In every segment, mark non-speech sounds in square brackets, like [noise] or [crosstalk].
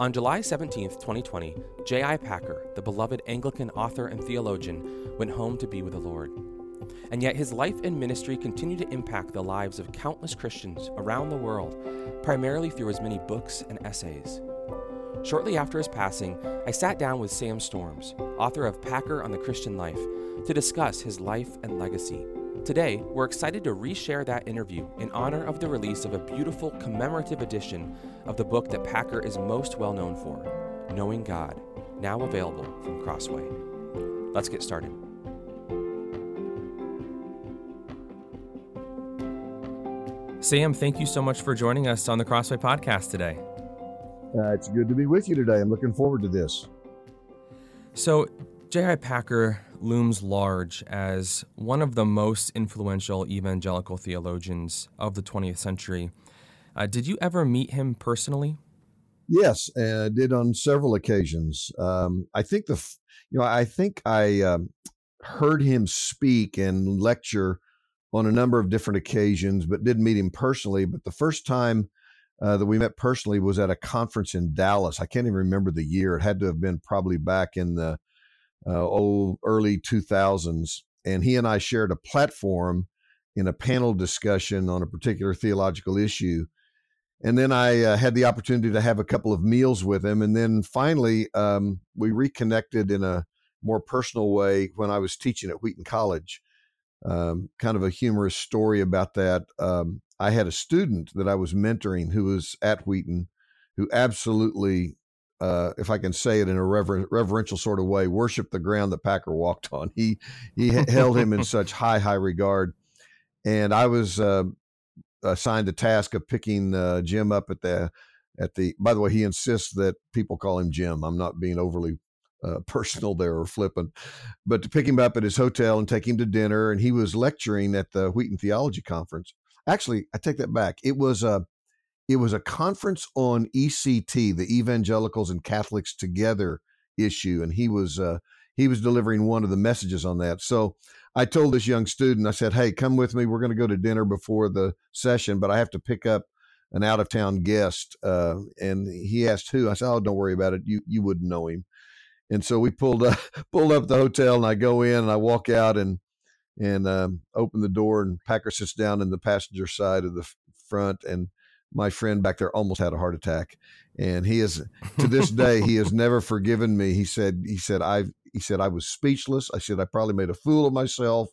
On July 17, 2020, J.I. Packer, the beloved Anglican author and theologian, went home to be with the Lord. And yet his life and ministry continue to impact the lives of countless Christians around the world, primarily through his many books and essays. Shortly after his passing, I sat down with Sam Storms, author of Packer on the Christian Life, to discuss his life and legacy. Today, we're excited to reshare that interview in honor of the release of a beautiful commemorative edition of the book that Packer is most well known for, Knowing God, now available from Crossway. Let's get started. Sam, thank you so much for joining us on the Crossway podcast today. Uh, it's good to be with you today. I'm looking forward to this. So, J.I. Packer looms large as one of the most influential evangelical theologians of the 20th century. Uh, did you ever meet him personally? Yes, I uh, did on several occasions. Um, I think the, you know, I think I um, heard him speak and lecture on a number of different occasions, but didn't meet him personally. But the first time uh, that we met personally was at a conference in Dallas. I can't even remember the year. It had to have been probably back in the uh, early 2000s, and he and I shared a platform in a panel discussion on a particular theological issue. And then I uh, had the opportunity to have a couple of meals with him, and then finally um, we reconnected in a more personal way when I was teaching at Wheaton College. Um, kind of a humorous story about that. Um, I had a student that I was mentoring who was at Wheaton, who absolutely uh, if I can say it in a rever- reverential sort of way, worshiped the ground that Packer walked [laughs] on. He he held him in such [laughs] high high regard, and I was uh, assigned the task of picking uh, Jim up at the at the. By the way, he insists that people call him Jim. I'm not being overly uh, [laughs] personal there or flippant, but to pick him up at his hotel and take him to dinner. And he was lecturing at the Wheaton Theology Conference. Actually, I take that back. It was a it was a conference on ECT, the Evangelicals and Catholics Together issue, and he was uh, he was delivering one of the messages on that. So I told this young student, I said, "Hey, come with me. We're going to go to dinner before the session, but I have to pick up an out of town guest." Uh, and he asked who. I said, "Oh, don't worry about it. You you wouldn't know him." And so we pulled up [laughs] pulled up the hotel, and I go in and I walk out and and um, open the door, and Packer sits down in the passenger side of the front and my friend back there almost had a heart attack and he is to [laughs] this day he has never forgiven me. He said he said i he said i was speechless. I said i probably made a fool of myself.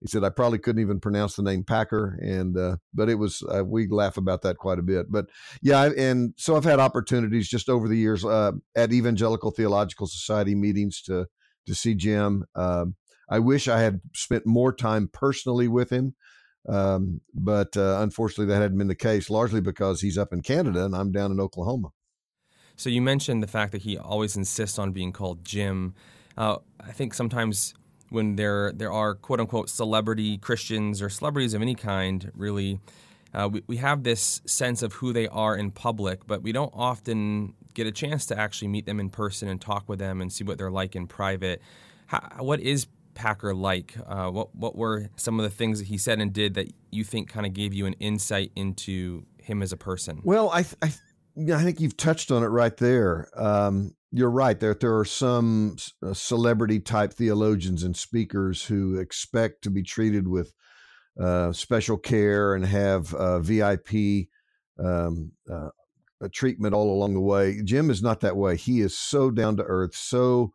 He said i probably couldn't even pronounce the name packer and uh, but it was uh, we laugh about that quite a bit. But yeah and so i've had opportunities just over the years uh, at evangelical theological society meetings to to see jim. Um, i wish i had spent more time personally with him um, but uh, unfortunately, that hadn't been the case, largely because he's up in Canada and I'm down in Oklahoma. So you mentioned the fact that he always insists on being called Jim. Uh, I think sometimes when there there are quote unquote celebrity Christians or celebrities of any kind, really, uh, we, we have this sense of who they are in public, but we don't often get a chance to actually meet them in person and talk with them and see what they're like in private. How, what is Packer like? Uh, what what were some of the things that he said and did that you think kind of gave you an insight into him as a person? Well, I I, I think you've touched on it right there. Um, you're right. There there are some uh, celebrity type theologians and speakers who expect to be treated with uh, special care and have uh, VIP um, uh, treatment all along the way. Jim is not that way. He is so down to earth, so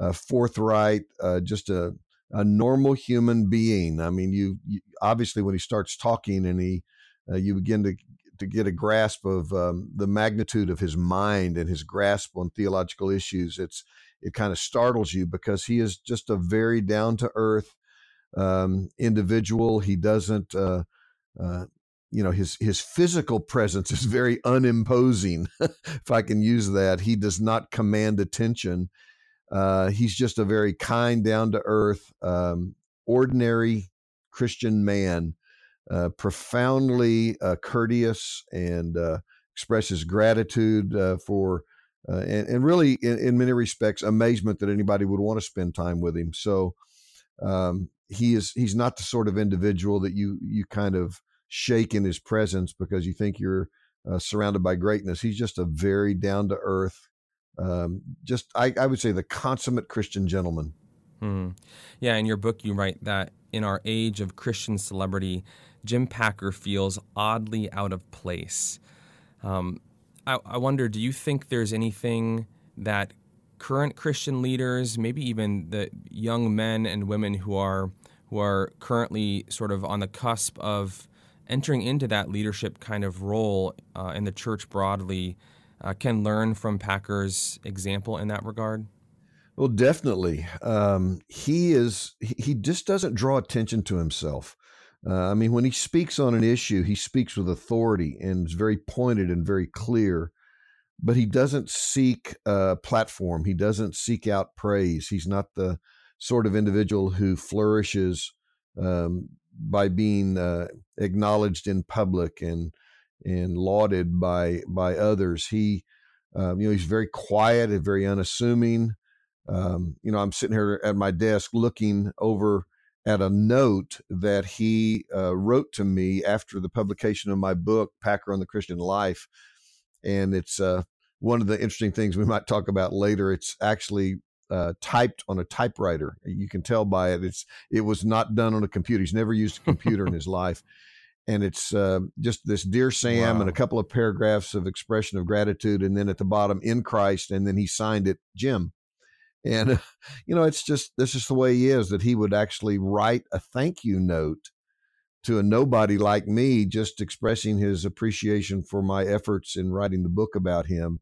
uh, forthright, uh, just a a normal human being. I mean, you, you obviously when he starts talking and he uh, you begin to to get a grasp of um, the magnitude of his mind and his grasp on theological issues. It's it kind of startles you because he is just a very down to earth um, individual. He doesn't. Uh, uh, you know his his physical presence is very unimposing [laughs] if i can use that he does not command attention uh, he's just a very kind, down to earth, um, ordinary Christian man, uh, profoundly uh, courteous and uh, expresses gratitude uh, for, uh, and, and, really, in, in, many respects, amazement that anybody would want to spend time with him. So um, he is he's not the sort of individual that you you kind of shake in his presence because you think you're surrounded by greatness. He's just a very down to earth, um, just I, I, would say the consummate Christian gentleman. Hmm. Yeah, in your book, you write that in our age of Christian celebrity, Jim Packer feels oddly out of place. Um, I, I wonder, do you think there's anything that current Christian leaders, maybe even the young men and women who are who are currently sort of on the cusp of entering into that leadership kind of role uh, in the church broadly, uh, can learn from Packer's example in that regard? Well, definitely. Um, he is. He just doesn't draw attention to himself. Uh, I mean, when he speaks on an issue, he speaks with authority and is very pointed and very clear. But he doesn't seek a platform. He doesn't seek out praise. He's not the sort of individual who flourishes um, by being uh, acknowledged in public and and lauded by by others. He, um, you know, he's very quiet and very unassuming. Um, you know, I'm sitting here at my desk looking over at a note that he uh, wrote to me after the publication of my book, Packer on the Christian Life, and it's uh, one of the interesting things we might talk about later. It's actually uh, typed on a typewriter. You can tell by it. It's it was not done on a computer. He's never used a computer in his [laughs] life, and it's uh, just this dear Sam wow. and a couple of paragraphs of expression of gratitude, and then at the bottom in Christ, and then he signed it Jim. And uh, you know, it's just this is the way he is. That he would actually write a thank you note to a nobody like me, just expressing his appreciation for my efforts in writing the book about him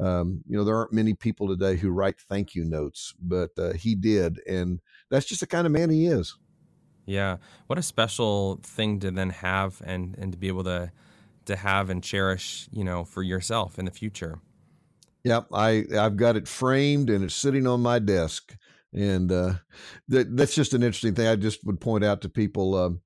um, you know, there aren't many people today who write thank you notes, but uh, he did, and that's just the kind of man he is. Yeah, what a special thing to then have and and to be able to to have and cherish, you know, for yourself in the future. Yep, I I've got it framed and it's sitting on my desk, and uh, that that's just an interesting thing. I just would point out to people, um,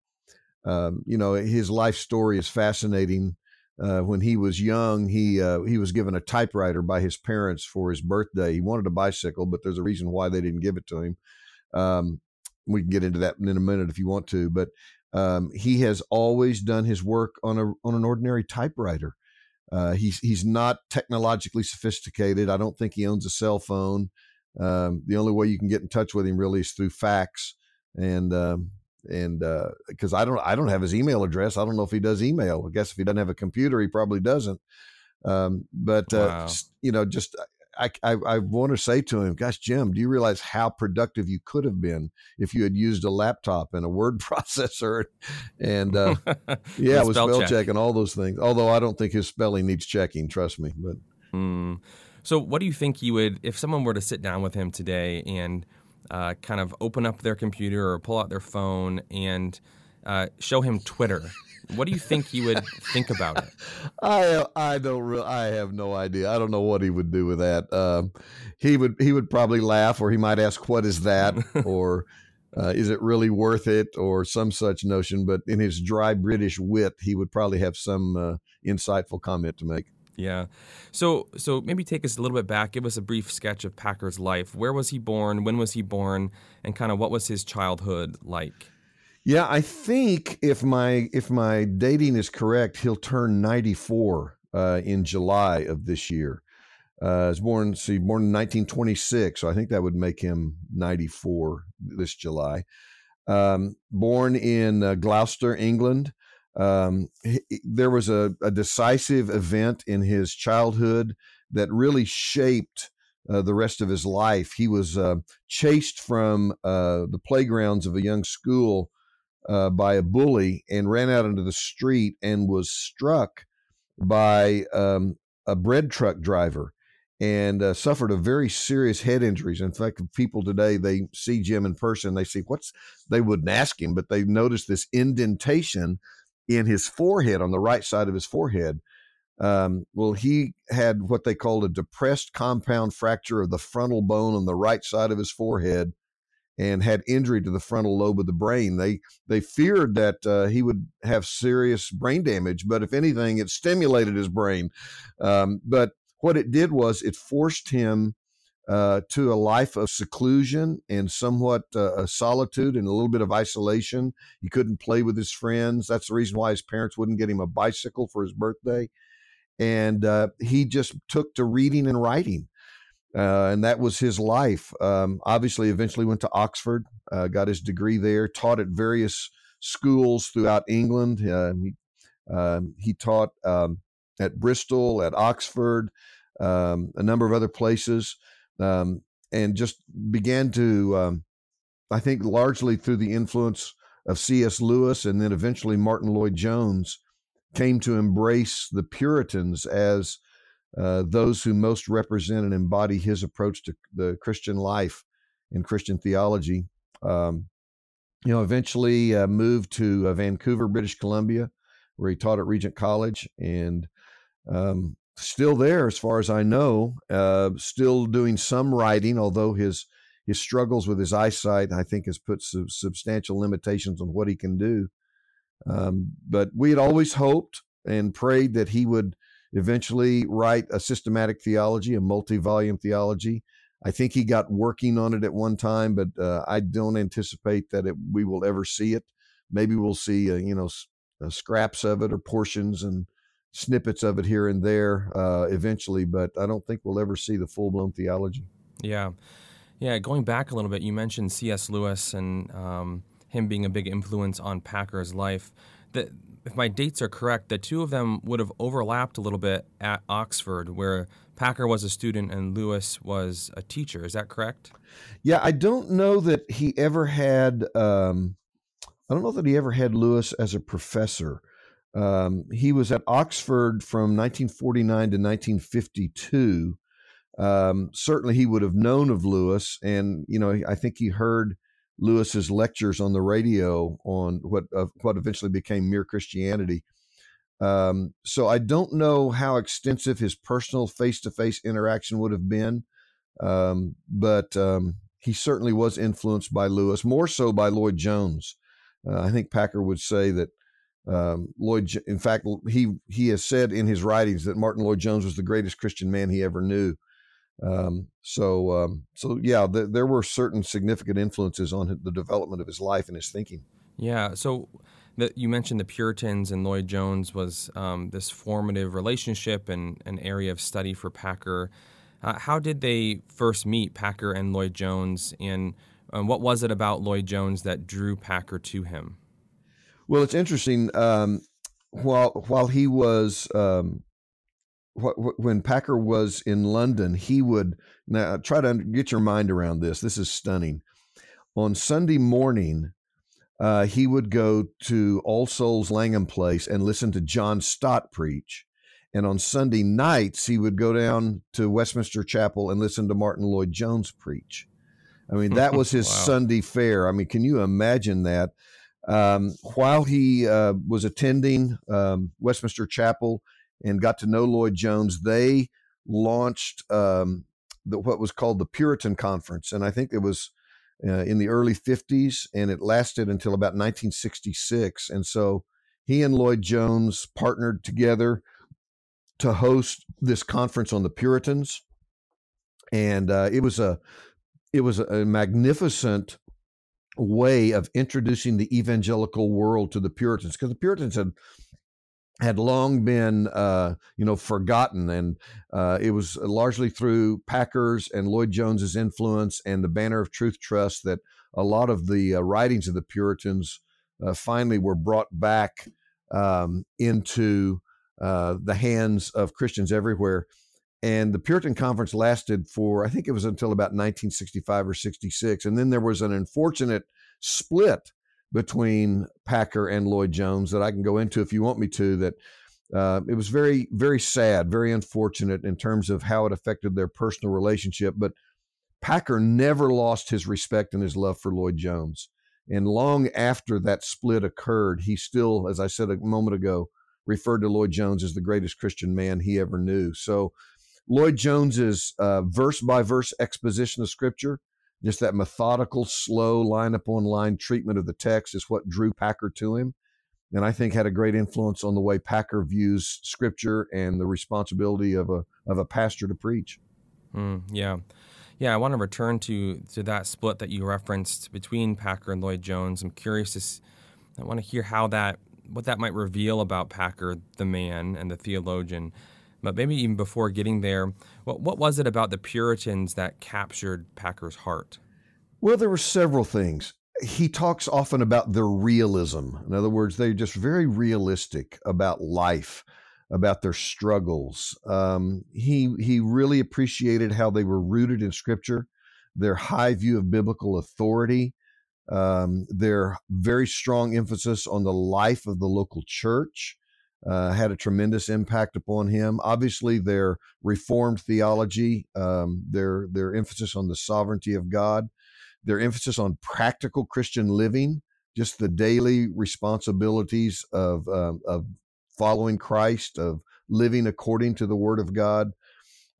um, you know, his life story is fascinating uh, when he was young, he uh, he was given a typewriter by his parents for his birthday. He wanted a bicycle, but there's a reason why they didn't give it to him. Um, we can get into that in a minute if you want to, but um, he has always done his work on a on an ordinary typewriter. Uh, he's he's not technologically sophisticated. I don't think he owns a cell phone. Um, the only way you can get in touch with him really is through fax, and um, and because uh, I don't I don't have his email address. I don't know if he does email. I guess if he doesn't have a computer, he probably doesn't. Um, but uh, wow. you know, just I, I, I want to say to him, gosh, Jim, do you realize how productive you could have been if you had used a laptop and a word [laughs] processor and uh, [laughs] yeah, with spell, spell check. check. and all those things. Although I don't think his spelling needs checking, trust me. But mm. so, what do you think you would if someone were to sit down with him today and uh, kind of open up their computer or pull out their phone and uh, show him Twitter. What do you think he would think about it? [laughs] I I don't really I have no idea. I don't know what he would do with that. Um, he would he would probably laugh, or he might ask, "What is that?" [laughs] or uh, "Is it really worth it?" or some such notion. But in his dry British wit, he would probably have some uh, insightful comment to make. Yeah. So so maybe take us a little bit back. Give us a brief sketch of Packer's life. Where was he born? When was he born? And kind of what was his childhood like? Yeah, I think if my if my dating is correct, he'll turn 94 uh, in July of this year. Uh, was born see born in 1926, so I think that would make him 94 this July. Um, born in uh, Gloucester, England. Um, he, there was a, a, decisive event in his childhood that really shaped uh, the rest of his life. He was uh, chased from uh, the playgrounds of a young school uh, by a bully and ran out into the street and was struck by um, a bread truck driver and uh, suffered a very serious head injuries. In fact, people today they see Jim in person, they see what's they wouldn't ask him, but they noticed this indentation in his forehead, on the right side of his forehead. Um, well, he had what they called a depressed compound fracture of the frontal bone on the right side of his forehead and had injury to the frontal lobe of the brain. They they feared that uh, he would have serious brain damage, but if anything, it stimulated his brain. Um, but what it did was it forced him uh, to a life of seclusion and somewhat uh, solitude and a little bit of isolation. He couldn't play with his friends. That's the reason why his parents wouldn't get him a bicycle for his birthday. and uh, he just took to reading and writing. Uh, and that was his life. Um, obviously, eventually went to Oxford, uh, got his degree there, taught at various schools throughout England. Uh, he, um, he taught um, at Bristol, at Oxford, um, a number of other places, um, and just began to, um, I think, largely through the influence of C.S. Lewis and then eventually Martyn Lloyd-Jones, came to embrace the Puritans as uh, those who most represent and embody his approach to the Christian life and Christian theology. Um, you know, eventually uh, moved to uh, Vancouver, British Columbia, where he taught at Regent College, and um, still there, as far as I know, uh, still doing some writing, although his his struggles with his eyesight, I think, has put some substantial limitations on what he can do. Um, but we had always hoped and prayed that he would eventually write a systematic theology, a multi-volume theology. I think he got working on it at one time, but uh, I don't anticipate that it, we will ever see it. Maybe we'll see, uh, you know, uh, scraps of it or portions and snippets of it here and there uh, eventually, but I don't think we'll ever see the full blown theology. Yeah. Yeah. Going back a little bit, you mentioned C.S. Lewis and um, him being a big influence on Packer's life. That if my dates are correct, the two of them would have overlapped a little bit at Oxford, where Packer was a student and Lewis was a teacher. Is that correct? Yeah, I don't know that he ever had. Um, I don't know that he ever had Lewis as a professor. Um, he was at Oxford from 1949 to 1952. Um, certainly, he would have known of Lewis, and you know, I think he heard Lewis's lectures on the radio on what uh, what eventually became Mere Christianity. Um, so I don't know how extensive his personal face to face interaction would have been, um, but um, he certainly was influenced by Lewis, more so by Lloyd-Jones. Uh, I think Packer would say that um, Lloyd, in fact, he he has said in his writings that Martyn Lloyd-Jones was the greatest Christian man he ever knew. Um, so, um, so yeah, th- there were certain significant influences on the development of his life and his thinking. Yeah. So, the, you mentioned the Puritans and Lloyd-Jones was um, this formative relationship and an area of study for Packer. Uh, how did they first meet, Packer and Lloyd-Jones, and what was it about Lloyd-Jones that drew Packer to him? Well, it's interesting. Um, while while he was um, when Packer was in London, he would now try to get your mind around this. This is stunning. On Sunday morning, uh, he would go to All Souls Langham Place and listen to John Stott preach. And on Sunday nights, he would go down to Westminster Chapel and listen to Martyn Lloyd-Jones preach. I mean, that was [laughs] his wow. Sunday fare. I mean, can you imagine that? Um, while he uh, was attending um, Westminster Chapel, and got to know Lloyd-Jones, they launched um, the, what was called the Puritan Conference. And I think it was uh, in the early 50s, and it lasted until about 1966. And so he and Lloyd-Jones partnered together to host this conference on the Puritans. And uh, it was a it was a magnificent way of introducing the evangelical world to the Puritans because the Puritans had had long been, uh, you know, forgotten, and uh, it was largely through Packer's and Lloyd-Jones's influence and the Banner of Truth Trust that a lot of the uh, writings of the Puritans uh, finally were brought back um, into uh, the hands of Christians everywhere. And the Puritan Conference lasted for, I think it was until about 1965 or 66, and then there was an unfortunate split between Packer and Lloyd-Jones that I can go into if you want me to. That uh, it was very, very sad, very unfortunate in terms of how it affected their personal relationship. But Packer never lost his respect and his love for Lloyd-Jones. And long after that split occurred, he still, as I said a moment ago, referred to Lloyd-Jones as the greatest Christian man he ever knew. So Lloyd-Jones's uh, verse by verse exposition of Scripture just that methodical, slow, line upon line treatment of the text is what drew Packer to him. And I think had a great influence on the way Packer views scripture and the responsibility of a of a pastor to preach. Mm, yeah. Yeah, I want to return to to that split that you referenced between Packer and Lloyd-Jones. I'm curious to I want to hear how that what that might reveal about Packer the man and the theologian. But maybe even before getting there, what, what was it about the Puritans that captured Packer's heart? Well, there were several things. He talks often about their realism. In other words, they're just very realistic about life, about their struggles. Um, he he really appreciated how they were rooted in Scripture, their high view of biblical authority, um, their very strong emphasis on the life of the local church uh, had a tremendous impact upon him. Obviously, their Reformed theology, um, their their emphasis on the sovereignty of God, their emphasis on practical Christian living, just the daily responsibilities of um, of following Christ, of living according to the Word of God.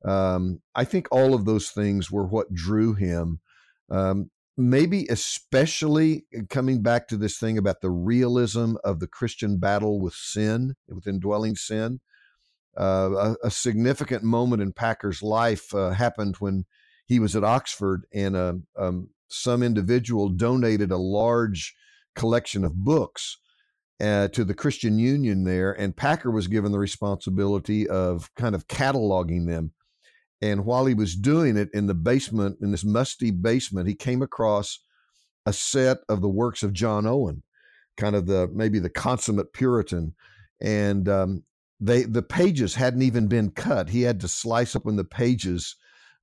Um, I think all of those things were what drew him. Um, maybe especially uh, coming back to this thing about the realism of the Christian battle with sin, with indwelling sin. Uh, a, a, significant moment in Packer's life uh, happened when he was at Oxford, and uh, um, some individual donated a large collection of books uh, to the Christian Union there, and Packer was given the responsibility of kind of cataloging them. And while he was doing it in the basement, in this musty basement, he came across a set of the works of John Owen, kind of the maybe the consummate Puritan. And um, they the pages hadn't even been cut. He had to slice open the pages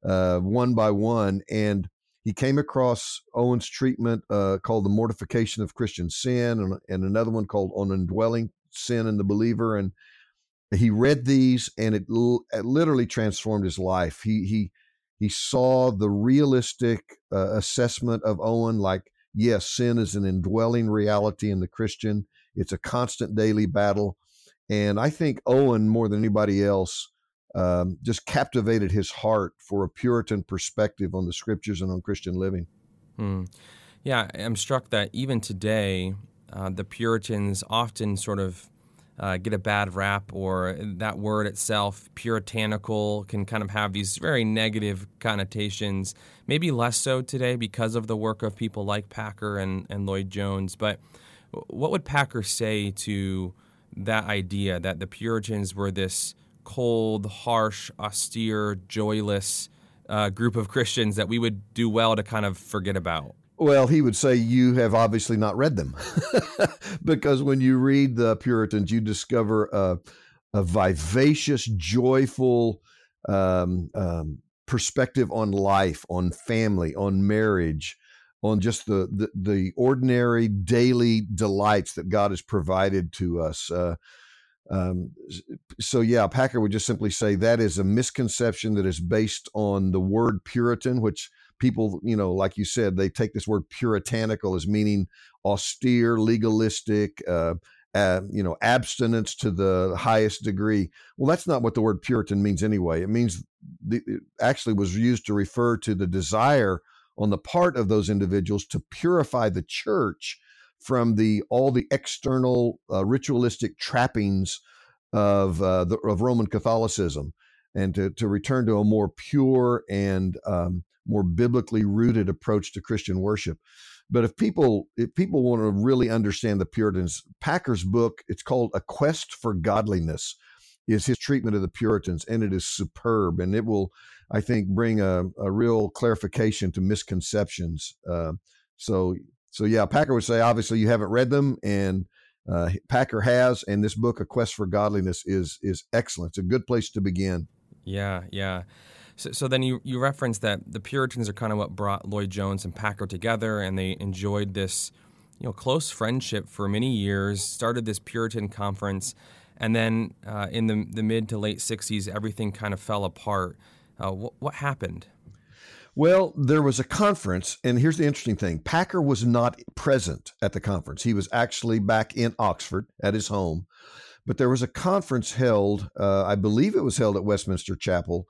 uh, one by one, and he came across Owen's treatment uh, called "The Mortification of Christian Sin," and, and another one called "On Indwelling Sin in the Believer." And he read these and it, it literally transformed his life. He he he saw the realistic uh, assessment of Owen like yes, sin is an indwelling reality in the Christian. It's a constant daily battle, and I think Owen more than anybody else um, just captivated his heart for a Puritan perspective on the scriptures and on Christian living. Hmm. Yeah, I'm struck that even today, uh, the Puritans often sort of uh, get a bad rap, or that word itself, puritanical, can kind of have these very negative connotations. Maybe less so today because of the work of people like Packer and, and Lloyd Jones. But what would Packer say to that idea that the Puritans were this cold, harsh, austere, joyless uh, group of Christians that we would do well to kind of forget about? Well, he would say you have obviously not read them, [laughs] because when you read the Puritans, you discover a, a vivacious, joyful um, um, perspective on life, on family, on marriage, on just the, the, the ordinary daily delights that God has provided to us. Uh, um, so yeah, Packer would just simply say that is a misconception that is based on the word Puritan, which people, you know, like you said, they take this word puritanical as meaning austere, legalistic, uh, uh, you know, abstinence to the highest degree. Well, that's not what the word Puritan means anyway. It means the, it actually was used to refer to the desire on the part of those individuals to purify the church from the all the external uh, ritualistic trappings of uh, the, of Roman Catholicism, and to to return to a more pure and um, more biblically rooted approach to Christian worship. But if people if people want to really understand the Puritans, Packer's book, it's called A Quest for Godliness, is his treatment of the Puritans, and it is superb, and it will, I think, bring a, a real clarification to misconceptions. Uh, so so yeah, Packer would say obviously you haven't read them, and uh, Packer has, and this book, A Quest for Godliness, is is excellent. It's a good place to begin. Yeah, yeah. So, so then you, you referenced that the Puritans are kind of what brought Lloyd Jones and Packer together, and they enjoyed this, you know, close friendship for many years. Started this Puritan conference, and then uh, in the the mid to late '60s, everything kind of fell apart. Uh, wh- what happened? Well, there was a conference, and here's the interesting thing Packer was not present at the conference. He was actually back in Oxford at his home. But there was a conference held, uh, I believe it was held at Westminster Chapel,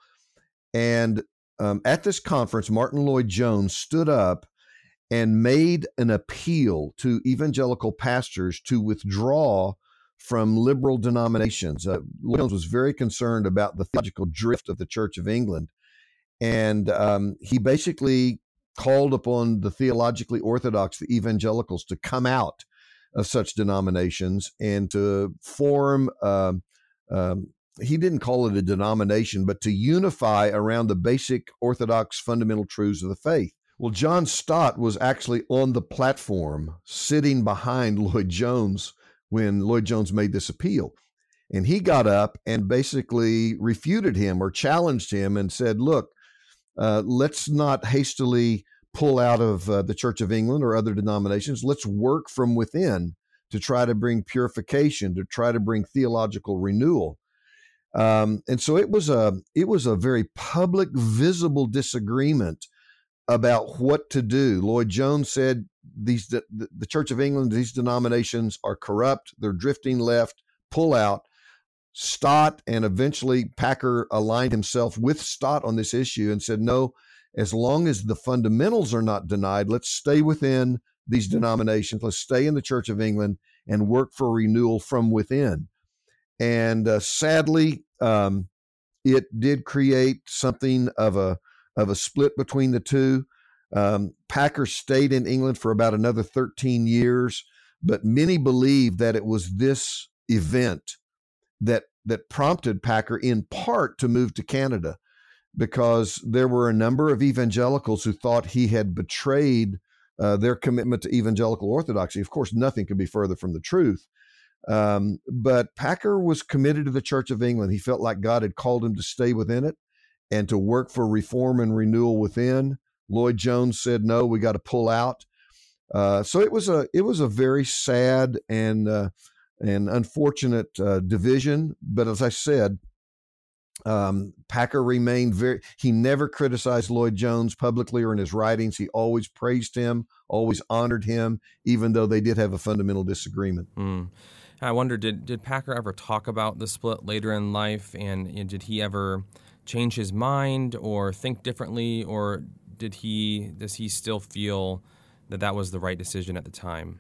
and um, at this conference, Martyn Lloyd-Jones stood up and made an appeal to evangelical pastors to withdraw from liberal denominations. Uh, Lloyd-Jones was very concerned about the theological drift of the Church of England. And um, he basically called upon the theologically orthodox, the evangelicals, to come out of such denominations and to form um, um, he didn't call it a denomination, but to unify around the basic Orthodox fundamental truths of the faith. Well, John Stott was actually on the platform sitting behind [laughs] Lloyd Jones when Lloyd Jones made this appeal. And he got up and basically refuted him or challenged him and said, Look, uh, let's not hastily pull out of uh, the Church of England or other denominations. Let's work from within to try to bring purification, to try to bring theological renewal. Um, and so it was a it was a very public, visible disagreement about what to do. Lloyd Jones said these the, the Church of England, these denominations are corrupt, they're drifting left, pull out. Stott and eventually Packer aligned himself with Stott on this issue and said, no, as long as the fundamentals are not denied, let's stay within these denominations. Let's stay in the Church of England and work for renewal from within. And uh, sadly, um, it did create something of a of a split between the two. Um, Packer stayed in England for about another 13 years, but many believe that it was this event that that prompted Packer in part to move to Canada because there were a number of evangelicals who thought he had betrayed uh, their commitment to evangelical orthodoxy. Of course, nothing could be further from the truth. Um, but Packer was committed to the Church of England. He felt like God had called him to stay within it and to work for reform and renewal within. Lloyd Jones said, "No, we got to pull out." Uh, so it was a it was a very sad and uh, and unfortunate uh, division. But as I said, um, Packer remained very, he never criticized Lloyd Jones publicly or in his writings. He always praised him, always honored him, even though they did have a fundamental disagreement. Mm. I wonder, did, did Packer ever talk about the split later in life? And you know, did he ever change his mind or think differently? Or did he, does he still feel that that was the right decision at the time?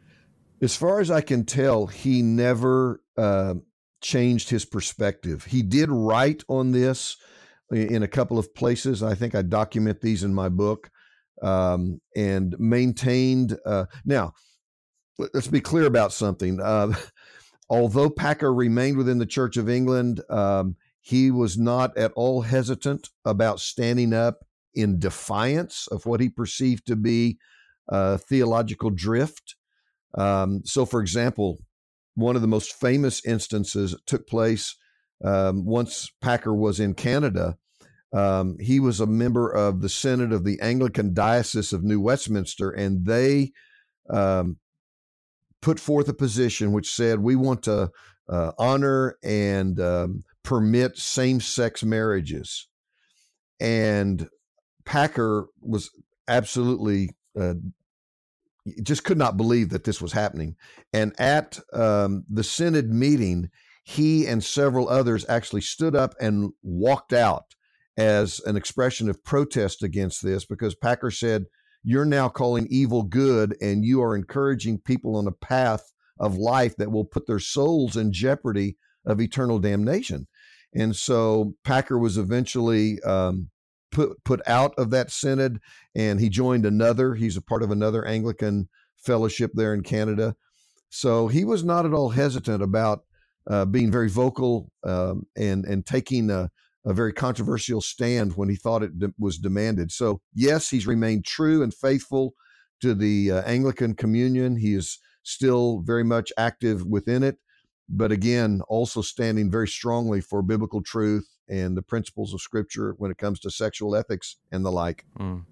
As far as I can tell, he never uh, changed his perspective. He did write on this in a couple of places. I think I document these in my book um, and maintained. Uh, now, let's be clear about something. Uh, although Packer remained within the Church of England, um, he was not at all hesitant about standing up in defiance of what he perceived to be uh, theological drift. Um, so, for example, one of the most famous instances took place um, once Packer was in Canada. Um, he was a member of the Synod of the Anglican Diocese of New Westminster, and they um, put forth a position which said we want to uh, honor and um, permit same sex marriages. And Packer was absolutely uh, just could not believe that this was happening. And at um, the Synod meeting, he and several others actually stood up and walked out as an expression of protest against this because Packer said, You're now calling evil good, and you are encouraging people on a path of life that will put their souls in jeopardy of eternal damnation. And so Packer was eventually um, put put out of that synod, and he joined another. He's a part of another Anglican fellowship there in Canada. So he was not at all hesitant about uh, being very vocal um, and and taking a, a, very controversial stand when he thought it de- was demanded. So yes, he's remained true and faithful to the uh, Anglican Communion. He is still very much active within it, but again, also standing very strongly for biblical truth and the principles of Scripture when it comes to sexual ethics and the like. Mm.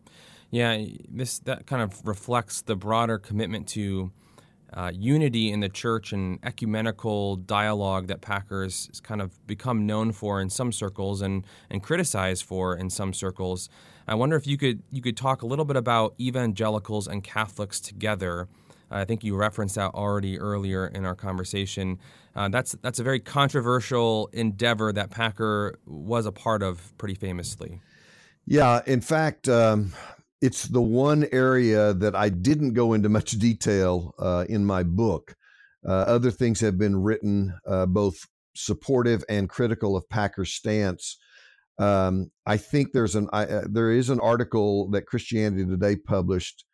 Yeah, this that kind of reflects the broader commitment to uh, unity in the church and ecumenical dialogue that Packer has kind of become known for in some circles and and criticized for in some circles. I wonder if you could you could talk a little bit about evangelicals and Catholics together. I think you referenced that already earlier in our conversation. Uh, that's that's a very controversial endeavor that Packer was a part of pretty famously. Yeah, in fact, um, it's the one area that I didn't go into much [laughs] detail uh, in my book. Uh, other things have been written, uh, both supportive and critical of Packer's stance. Um, I think there's an I, uh, there is an article that Christianity Today published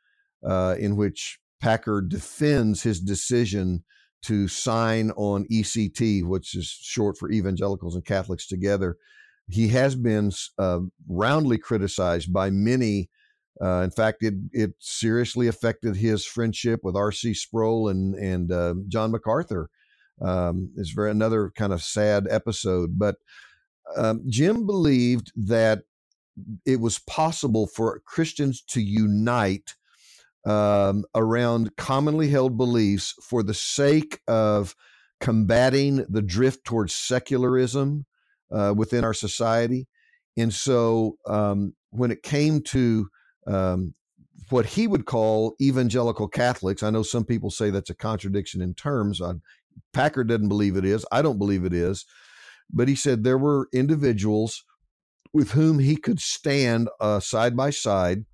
uh, in which Packer defends his decision to sign on ECT, which is short for Evangelicals and Catholics Together. He has been uh, roundly criticized by many. Uh, in fact, it it seriously affected his friendship with R.C. Sproul and and uh, John MacArthur. Um, it's very another kind of sad episode, but um, Jim believed that it was possible for Christians to unite um, around commonly held beliefs for the sake of combating the drift towards secularism uh, within our society. And so um, when it came to um, what he would call evangelical Catholics, I know some people say that's a contradiction in terms. On Packer doesn't believe it is. I don't believe it is. But he said there were individuals with whom he could stand uh, side by side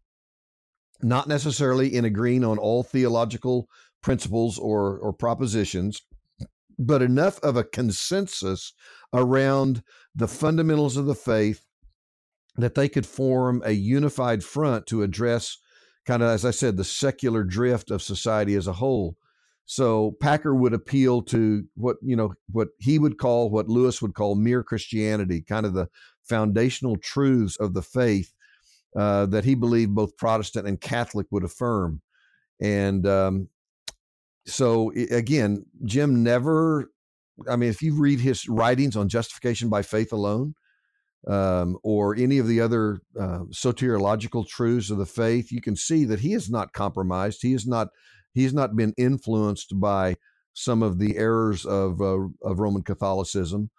not necessarily in agreeing on all theological principles or, or propositions, but enough of a consensus around the fundamentals of the faith that they could form a unified front to address kind of as i said the secular drift of society as a whole so packer would appeal to what you know what he would call what lewis would call mere christianity kind of the foundational truths of the faith uh, that he believed both Protestant and Catholic would affirm. And um, so, again, Jim never, I mean, if you read his writings on justification by faith alone, um, or any of the other uh, soteriological truths of the faith, you can see that he is not compromised. He is not. He has not been influenced by some of the errors of uh, of Roman Catholicism,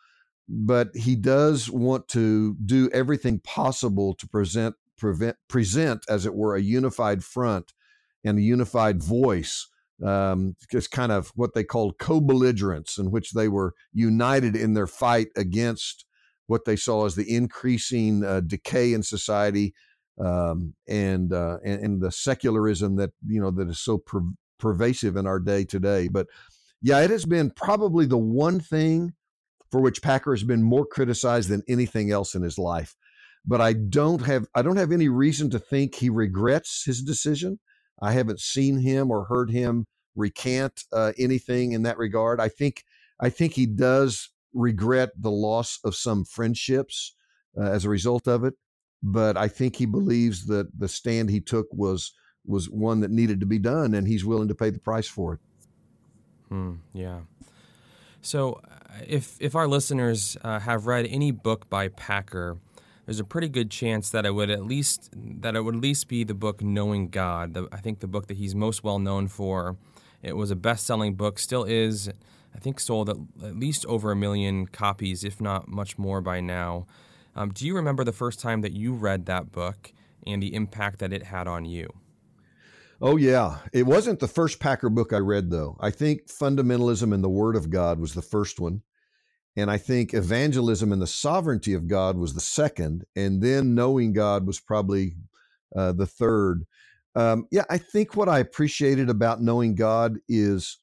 but he does want to do everything possible to present prevent, present, as it were, a unified front and a unified voice. Um, kind of what they called co-belligerents, in which they were united in their fight against what they saw as the increasing uh, decay in society um, and, uh, and, and the secularism that you know that is so per- pervasive in our day today. But yeah, it has been probably the one thing for which Packer has been more criticized than anything else in his life but I don't have I don't have any reason to think he regrets his decision. I haven't seen him or heard him recant uh, anything in that regard. I think I think he does regret the loss of some friendships uh, as a result of it, but I think he believes that the stand he took was was one that needed to be done, and he's willing to pay the price for it. Hmm, yeah. So, if if our listeners uh, have read any book by Packer, there's a pretty good chance that it would at least that it would at least be the book Knowing God. The, I think the book that he's most well known for. It was a best-selling book, still is. I think sold at, least over a million copies, if not much more by now. Um, do you remember the first time that you read that book and the impact that it had on you? Oh yeah, it wasn't the first Packer book I read though. I think Fundamentalism and the Word of God was the first one. And I think evangelism and the sovereignty of God was the second, and then knowing God was probably uh, the third. Um, yeah, I think what I appreciated about knowing God is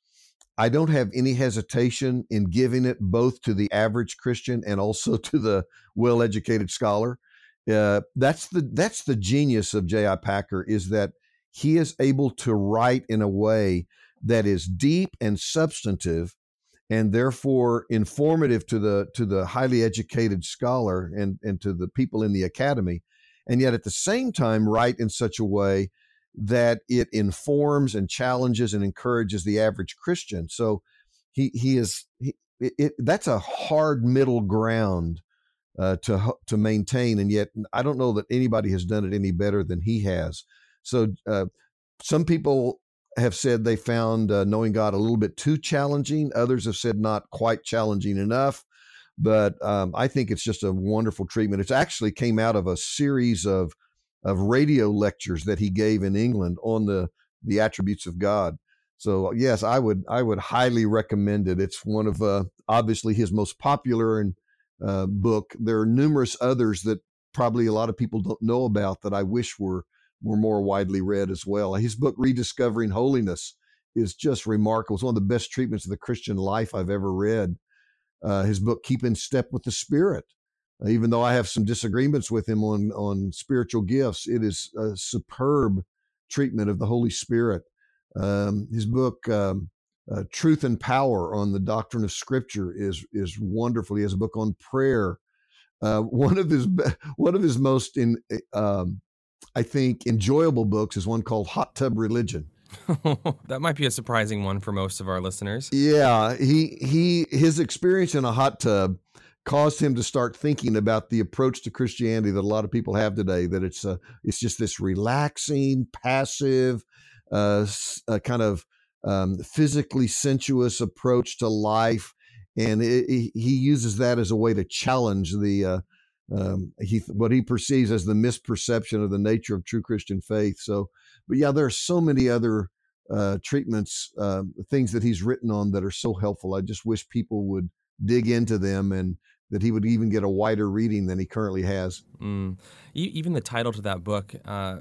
I don't have any hesitation in giving it both to the average Christian and also [laughs] to the well-educated scholar. Uh, that's the that's the genius of J.I. Packer is that he is able to write in a way that is deep and substantive and therefore informative to the to the highly educated scholar and and to the people in the academy and yet at the same time write in such a way that it informs and challenges and encourages the average christian so he he is he, it, that's a hard middle ground uh, to to maintain and yet i don't know that anybody has done it any better than he has so uh, some people have said they found uh, knowing God a little bit too challenging. Others have said not quite challenging enough. But um, I think it's just a wonderful treatment. It actually came out of a series of of radio lectures that he gave in England on the the attributes of God. So yes, I would I would highly recommend it. It's one of uh, obviously his most popular and uh, book. There are numerous others that probably a lot of people don't know about that I wish were were more widely read as well. His book, Rediscovering Holiness, is just remarkable. It's one of the best treatments of the Christian life I've ever read. Uh, his book, Keep in Step with the Spirit, even though I have some disagreements with him on, on spiritual gifts, it is a superb treatment of the Holy Spirit. Um, his book, um, uh, Truth and Power on the doctrine of Scripture is is wonderful. He has a book on prayer. Uh, [laughs] one of his one of his most in um, I think enjoyable books is one called Hot Tub Religion. [laughs] that might be a surprising one for most of our listeners. Yeah, he he his experience in a hot tub caused him to start thinking about the approach to Christianity that a lot of people have today. That it's a it's just this relaxing, passive, uh, uh kind of um, physically sensuous approach to life, and it, it, he uses that as a way to challenge the uh, um, he what he perceives as the misperception of the nature of true Christian faith. So, but yeah, there are so many other uh, treatments, uh, things that he's written on that are so helpful. I just wish people would dig into them and that he would even get a wider reading than he currently has. Mm. Even the title to that book, uh,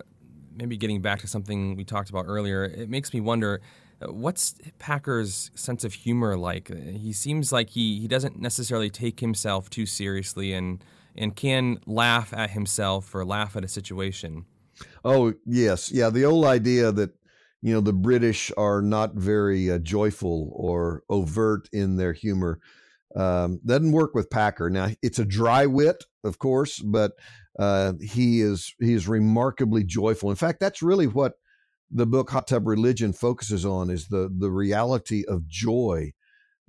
maybe getting back to something we talked about earlier, it makes me wonder What's Packer's sense of humor like? He seems like he, he doesn't necessarily take himself too seriously and and can laugh at himself or laugh at a situation. Oh yes, yeah. The old idea that you know the British are not very uh, joyful or overt in their humor um, doesn't work with Packer. Now it's a dry wit, of course, but uh, he is he is remarkably joyful. In fact, that's really what the book Hot Tub Religion focuses on is the the reality of joy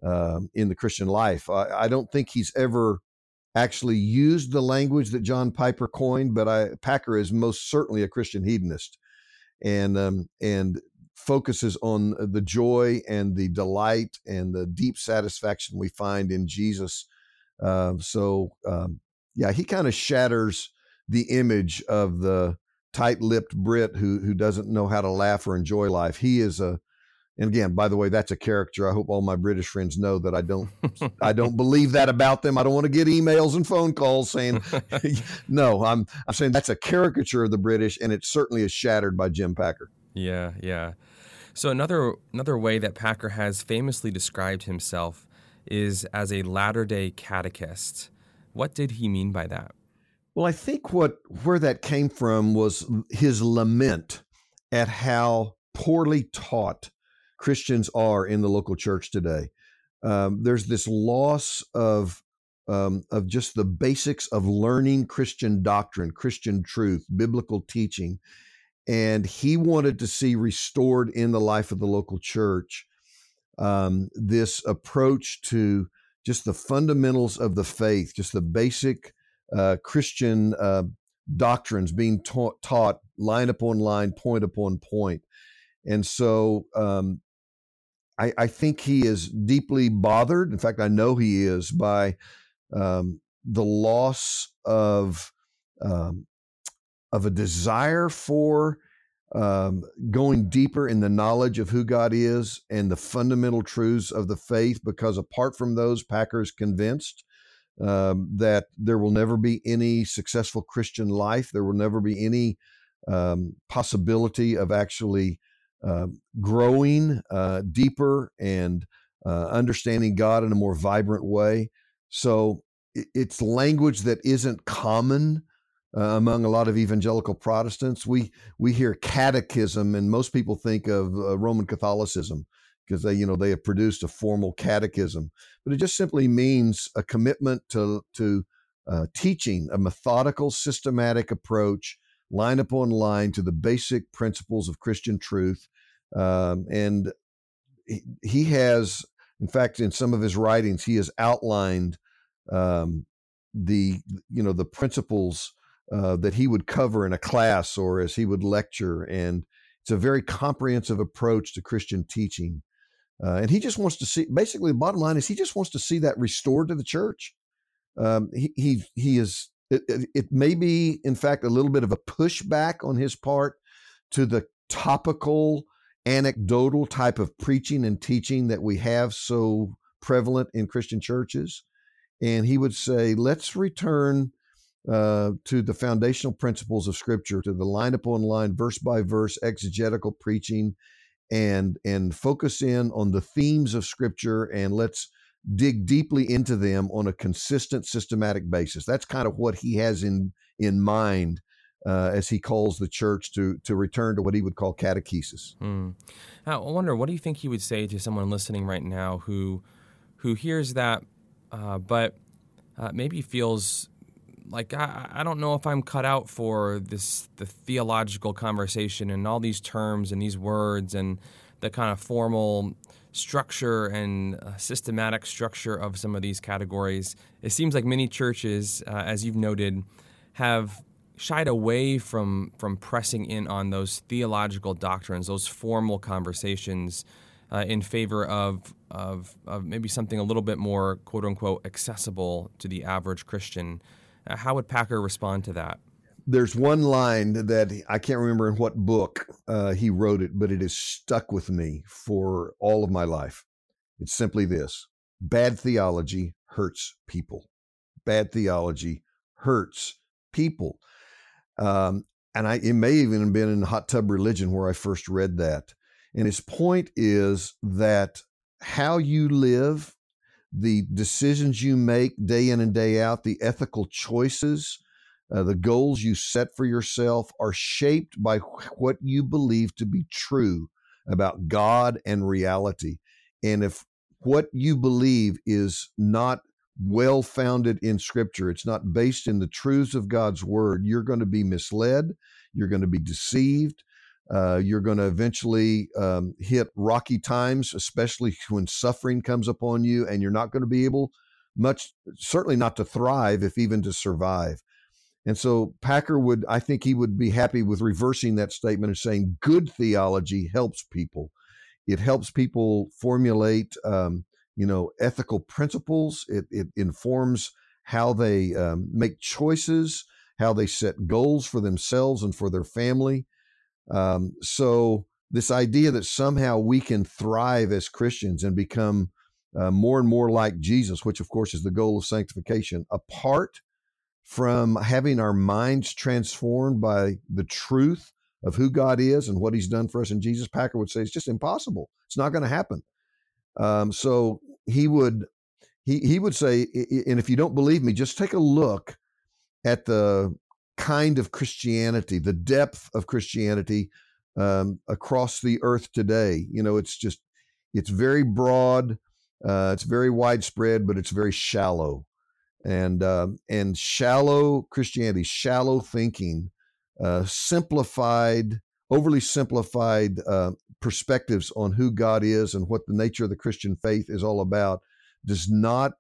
um, in the Christian life. I, I, don't think he's ever actually used the language that John Piper coined, but I, Packer is most certainly a Christian hedonist, and um, and focuses on the joy and the delight and the deep satisfaction we find in Jesus. Uh, so um, yeah, he kind of shatters the image of the tight-lipped Brit who who doesn't know how to laugh or enjoy life. He is a and again, by the way, that's a character. I hope all my British friends know that I don't I don't believe that about them. I don't want to get emails and phone calls saying [laughs] [laughs] no. I'm I'm saying that's a caricature of the British, and it certainly is shattered by Jim Packer. Yeah, yeah. So another another way that Packer has famously described himself is as a latter-day catechist. What did he mean by that? Well, I think what where that came from was his lament at how poorly taught Christians are in the local church today. Um, there's this loss of um, of just the basics of learning Christian doctrine, Christian truth, biblical teaching, and he wanted to see restored in the life of the local church um, this approach to just the fundamentals of the faith, just the basic uh, Christian uh, doctrines being ta- taught line upon line, point upon point. And so um, I, I, think he is deeply bothered. In fact, I know he is by um, the loss of um, of a desire for um, going deeper in the knowledge of who God is and the fundamental truths of the faith. Because apart from those, Packer is convinced um, that there will never be any successful Christian life. There will never be any um, possibility of actually uh, growing uh, deeper and uh, understanding God in a more vibrant way. So it's language that isn't common uh, among a lot of evangelical Protestants. We we hear catechism, and most people think of uh, Roman Catholicism because they you know they have produced a formal catechism but it just simply means a commitment to to uh, teaching a methodical systematic approach line upon line to the basic principles of christian truth um, and he, he, has in fact in some of his writings he has outlined um, the you know the principles uh, that he would cover in a class or as he would lecture and it's a very comprehensive approach to christian teaching uh, and he just wants to see, basically, the bottom line is he just wants to see that restored to the church. Um, he, he, he is, it, it, may be, in fact, a little bit of a pushback on his part to the topical, anecdotal type of preaching and teaching that we have so prevalent in Christian churches. And he would say, let's return uh, to the foundational principles of Scripture, to the line upon line, verse by verse, exegetical preaching and and focus in on the themes of scripture and let's dig deeply into them on a consistent systematic basis that's kind of what he has in in mind uh, as he calls the church to to return to what he would call catechesis. Mm. I wonder, what do you think he would say to someone listening right now who who hears that, uh, but uh, maybe feels like I, I don't know if I'm cut out for this the theological conversation and all these terms and these words and the kind of formal structure and uh, systematic structure of some of these categories. It seems like many churches, uh, as you've noted, have shied away from from pressing in on those theological doctrines, those formal conversations, uh, in favor of, of of maybe something a little bit more quote unquote accessible to the average Christian. Uh, how would Packer respond to that? There's one line that I can't remember in what book uh, he wrote it, but it has stuck with me for all of my life. It's simply this bad theology hurts people. Bad theology hurts people. Um, and I, it may even have been in Hot Tub Religion where I first read that. And his point is that how you live, the decisions you make day in and day out, the ethical choices, uh, the goals you set for yourself are shaped by what you believe to be true about God and reality. And if what you believe is not well founded in scripture, it's not based in the truths of God's word, you're going to be misled, you're going to be deceived. Uh, you're going to eventually um, hit rocky times, especially when suffering comes upon you, and you're not going to be able much, certainly not to thrive, if even to survive. And so Packer would, I think he would be happy with reversing that statement and saying good theology helps people. It helps people formulate um, you know, ethical principles. It, it informs how they um, make choices, how they set goals for themselves and for their family. Um, so, this idea that somehow we can thrive as Christians and become uh, more and more like Jesus, which of course is the goal of sanctification, apart from having our minds transformed by the truth of who God is and what He's done for us. And Jesus Packer would say it's just impossible. It's not going to happen. Um, so he would he he would say, and if you don't believe me, just take a look at the kind of Christianity, the depth of Christianity um, across the earth today. You know, it's just it's very broad, uh, it's very widespread, but it's very shallow, and uh, and shallow Christianity, shallow thinking, uh, simplified, overly simplified uh, perspectives on who God is and what the nature of the Christian faith is all about does not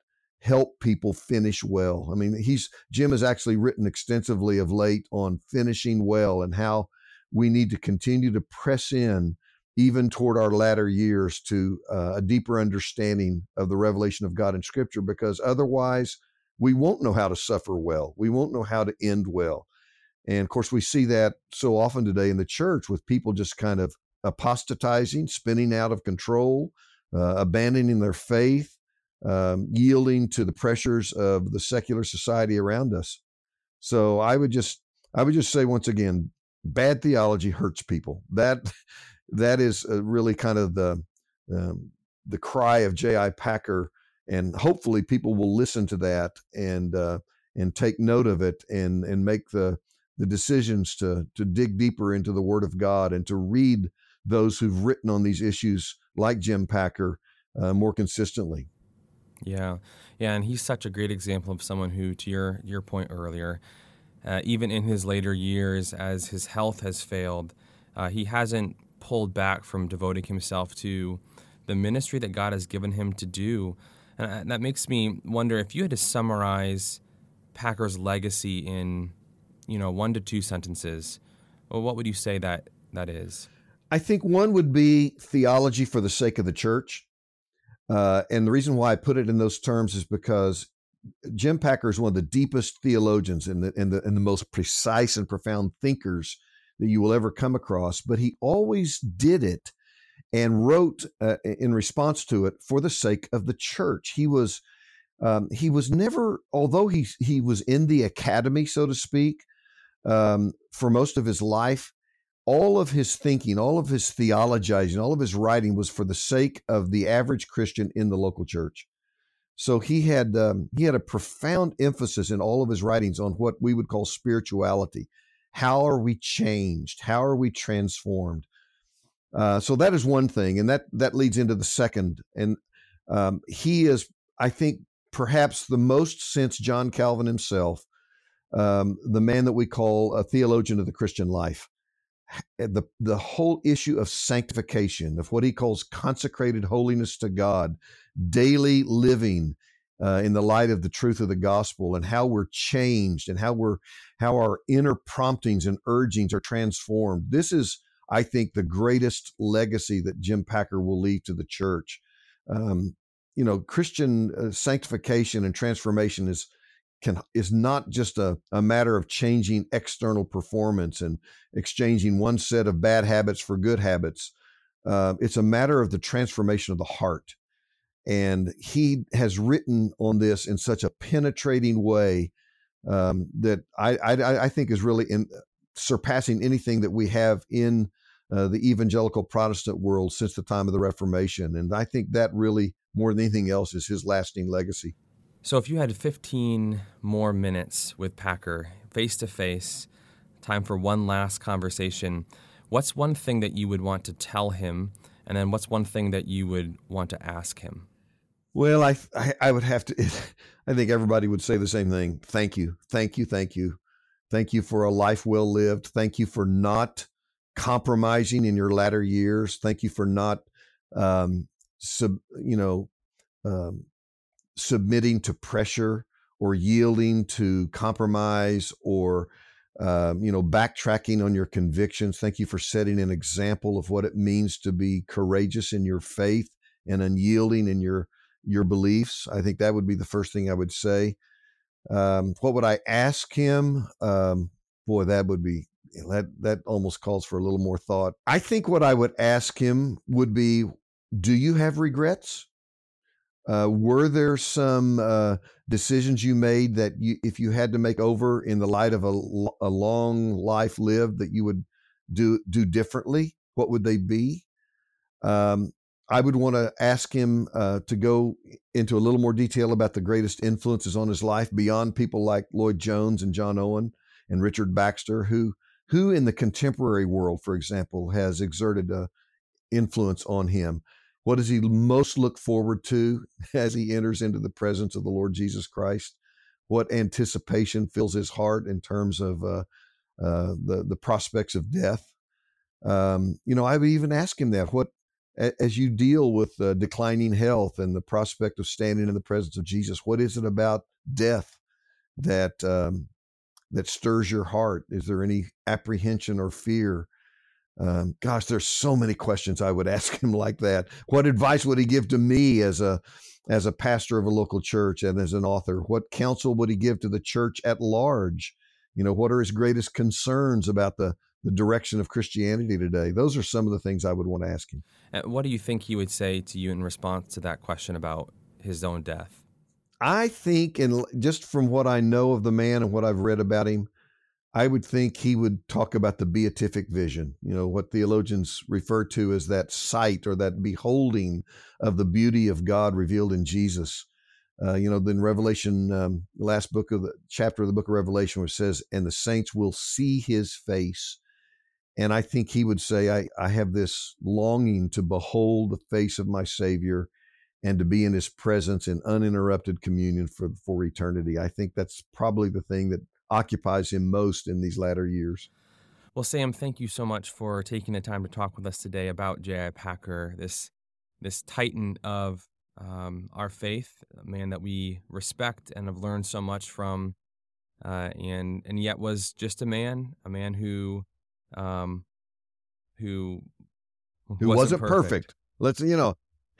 help people finish well. I mean, he's Jim has actually written extensively of late on finishing well and how we need to continue to press in even toward our latter years to uh, a deeper understanding of the revelation of God in scripture because otherwise we won't know how to suffer well. We won't know how to end well. And of course, we see that so often today in the church with people just kind of apostatizing, spinning out of control, uh, abandoning their faith, um, yielding to the pressures of the secular society around us. So I would just, I would just say once again, bad theology hurts people. That, [laughs] that is uh, really kind of the, um, the cry of J.I. Packer, and hopefully people will listen to that and uh, and take note of it and and make the the decisions to to dig deeper into the Word of God and to read those who've written on these issues, like Jim Packer, uh, more consistently. Yeah, yeah, and he's such a great example of someone who, to your your point earlier, uh, even in his later years, as his health has failed, uh, he hasn't pulled back from devoting himself to the ministry that God has given him to do, and uh, that makes me wonder if you had to summarize Packer's legacy in, you know, one to two sentences. Well, what would you say that that is? I think one would be theology for the sake of the church. Uh, and the reason why I put it in those terms is because Jim Packer is one of the deepest theologians and the, and the, and the most precise and profound thinkers that you will ever come across. But he always did it and wrote uh, in response to it for the sake of the church. He was um, he was never, although he he was in the academy, so to speak, um, for most of his life all of his thinking, all of his theologizing, all of his writing was for the sake of the average Christian in the local church. So he had um, he had a profound emphasis in all of his writings on what we would call spirituality, How are we changed? How are we transformed? Uh, so that is one thing, and that that leads into the second. And um, he is, I think, perhaps the most since John Calvin himself, um, the man that we call a theologian of the Christian life. The the whole issue of sanctification, of what he calls consecrated holiness to God, daily living uh, in the light of the truth of the gospel, and how we're changed, and how we're how our inner promptings and urgings are transformed. This is I think, the greatest legacy that Jim Packer will leave to the church. Um, you know, Christian uh, sanctification and transformation is can is not just a, a matter of changing external performance and exchanging one set of bad habits for good habits. Uh, it's a matter of the transformation of the heart. And he has written on this in such a penetrating way um, that I, I, I, think is really in, surpassing anything that we have in uh, the evangelical Protestant world since the time of the Reformation. And I think that really, more than anything else, is his lasting legacy. So, if you had 15 more minutes with Packer face to face, time for one last conversation, what's one thing that you would want to tell him? And then what's one thing that you would want to ask him? Well, I, I, I would have to, [laughs] I think everybody would say the same thing. Thank you. Thank you. Thank you. Thank you for a life well lived. Thank you for not compromising in your latter years. Thank you for not, um, sub, you know, um, submitting to pressure or yielding to compromise or, um, you know, backtracking on your convictions. Thank you for setting an example of what it means to be courageous in your faith and unyielding in your your beliefs. I think that would be the first thing I would say. Um, what would I ask him? Um, boy, that would be that that almost calls for a little more thought. I think what I would ask him would be, "Do you have regrets? Uh, were there some uh, decisions you made that you, if you had to make over in the light of a, a long life lived, that you would do do differently? What would they be?" Um, I would want to ask him uh, to go into a little more detail about the greatest influences on his life beyond people like Lloyd Jones and John Owen and Richard Baxter, who who in the contemporary world, for example, has exerted a influence on him? What does he most look forward to [laughs] as he enters into the presence of the Lord Jesus Christ? What anticipation fills his heart in terms of uh, uh, the the prospects of death? Um, you know, I would even ask him that. What as you deal with uh, declining health and the prospect of standing in the presence of Jesus, what is it about death that um, that stirs your heart? Is there any apprehension or fear? Um, gosh, there's so many questions I would [laughs] ask him like that. What advice would he give to me as a as a pastor of a local church and as an author? What counsel would he give to the church at large? You know, what are his greatest concerns about the the direction of Christianity today? Those are some of the things I would want to ask him. And what do you think he would say to you in response to that question about his own death? I think, and just from what I know of the man and what I've read about him, I would think he would talk about the beatific vision, you know, what theologians refer to as that sight or that beholding of the beauty of God revealed in Jesus. Uh, you know, then Revelation, um, last book of the chapter of the book of Revelation, which says, and the saints will see his face. And I think he would say, I, I have this longing to behold the face of my Savior and to be in his presence in uninterrupted communion for, for eternity. I think that's probably the thing that occupies him most in these latter years. Well, Sam, thank you so much for taking the time to talk with us today about J.I. Packer, this this titan of um, our faith, a man that we respect and have learned so much from, uh, and and yet was just a man, a man who um, who who wasn't, wasn't perfect. perfect. Let's you know,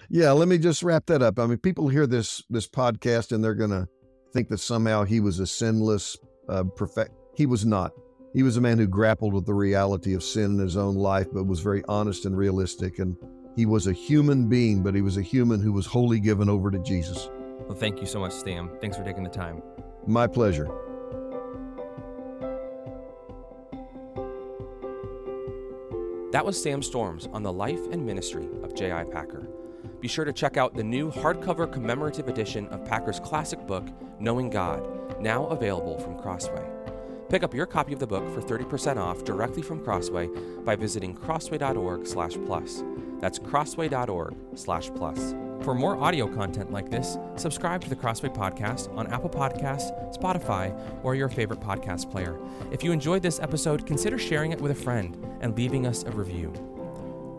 yeah, let me just wrap that up. I mean, people hear this this podcast and they're gonna think that somehow he was a sinless uh, perfect. He was not. He was a man who grappled with the reality of sin in his own life, but was very honest and realistic. And he was a human being, but he was a human who was wholly given over to Jesus. Well, thank you so much, Sam. Thanks for taking the time. My pleasure. That was Sam Storms on the life and ministry of J.I. Packer be sure to check out the new hardcover commemorative edition of Packer's classic book, Knowing God, now available from Crossway. Pick up your copy of the book for 30% off directly from Crossway by visiting crossway.org/plus. That's crossway.org/plus. For more audio content like this, subscribe to the Crossway Podcast on Apple Podcasts, Spotify, or your favorite podcast player. If you enjoyed this episode, consider sharing it with a friend and leaving us a review.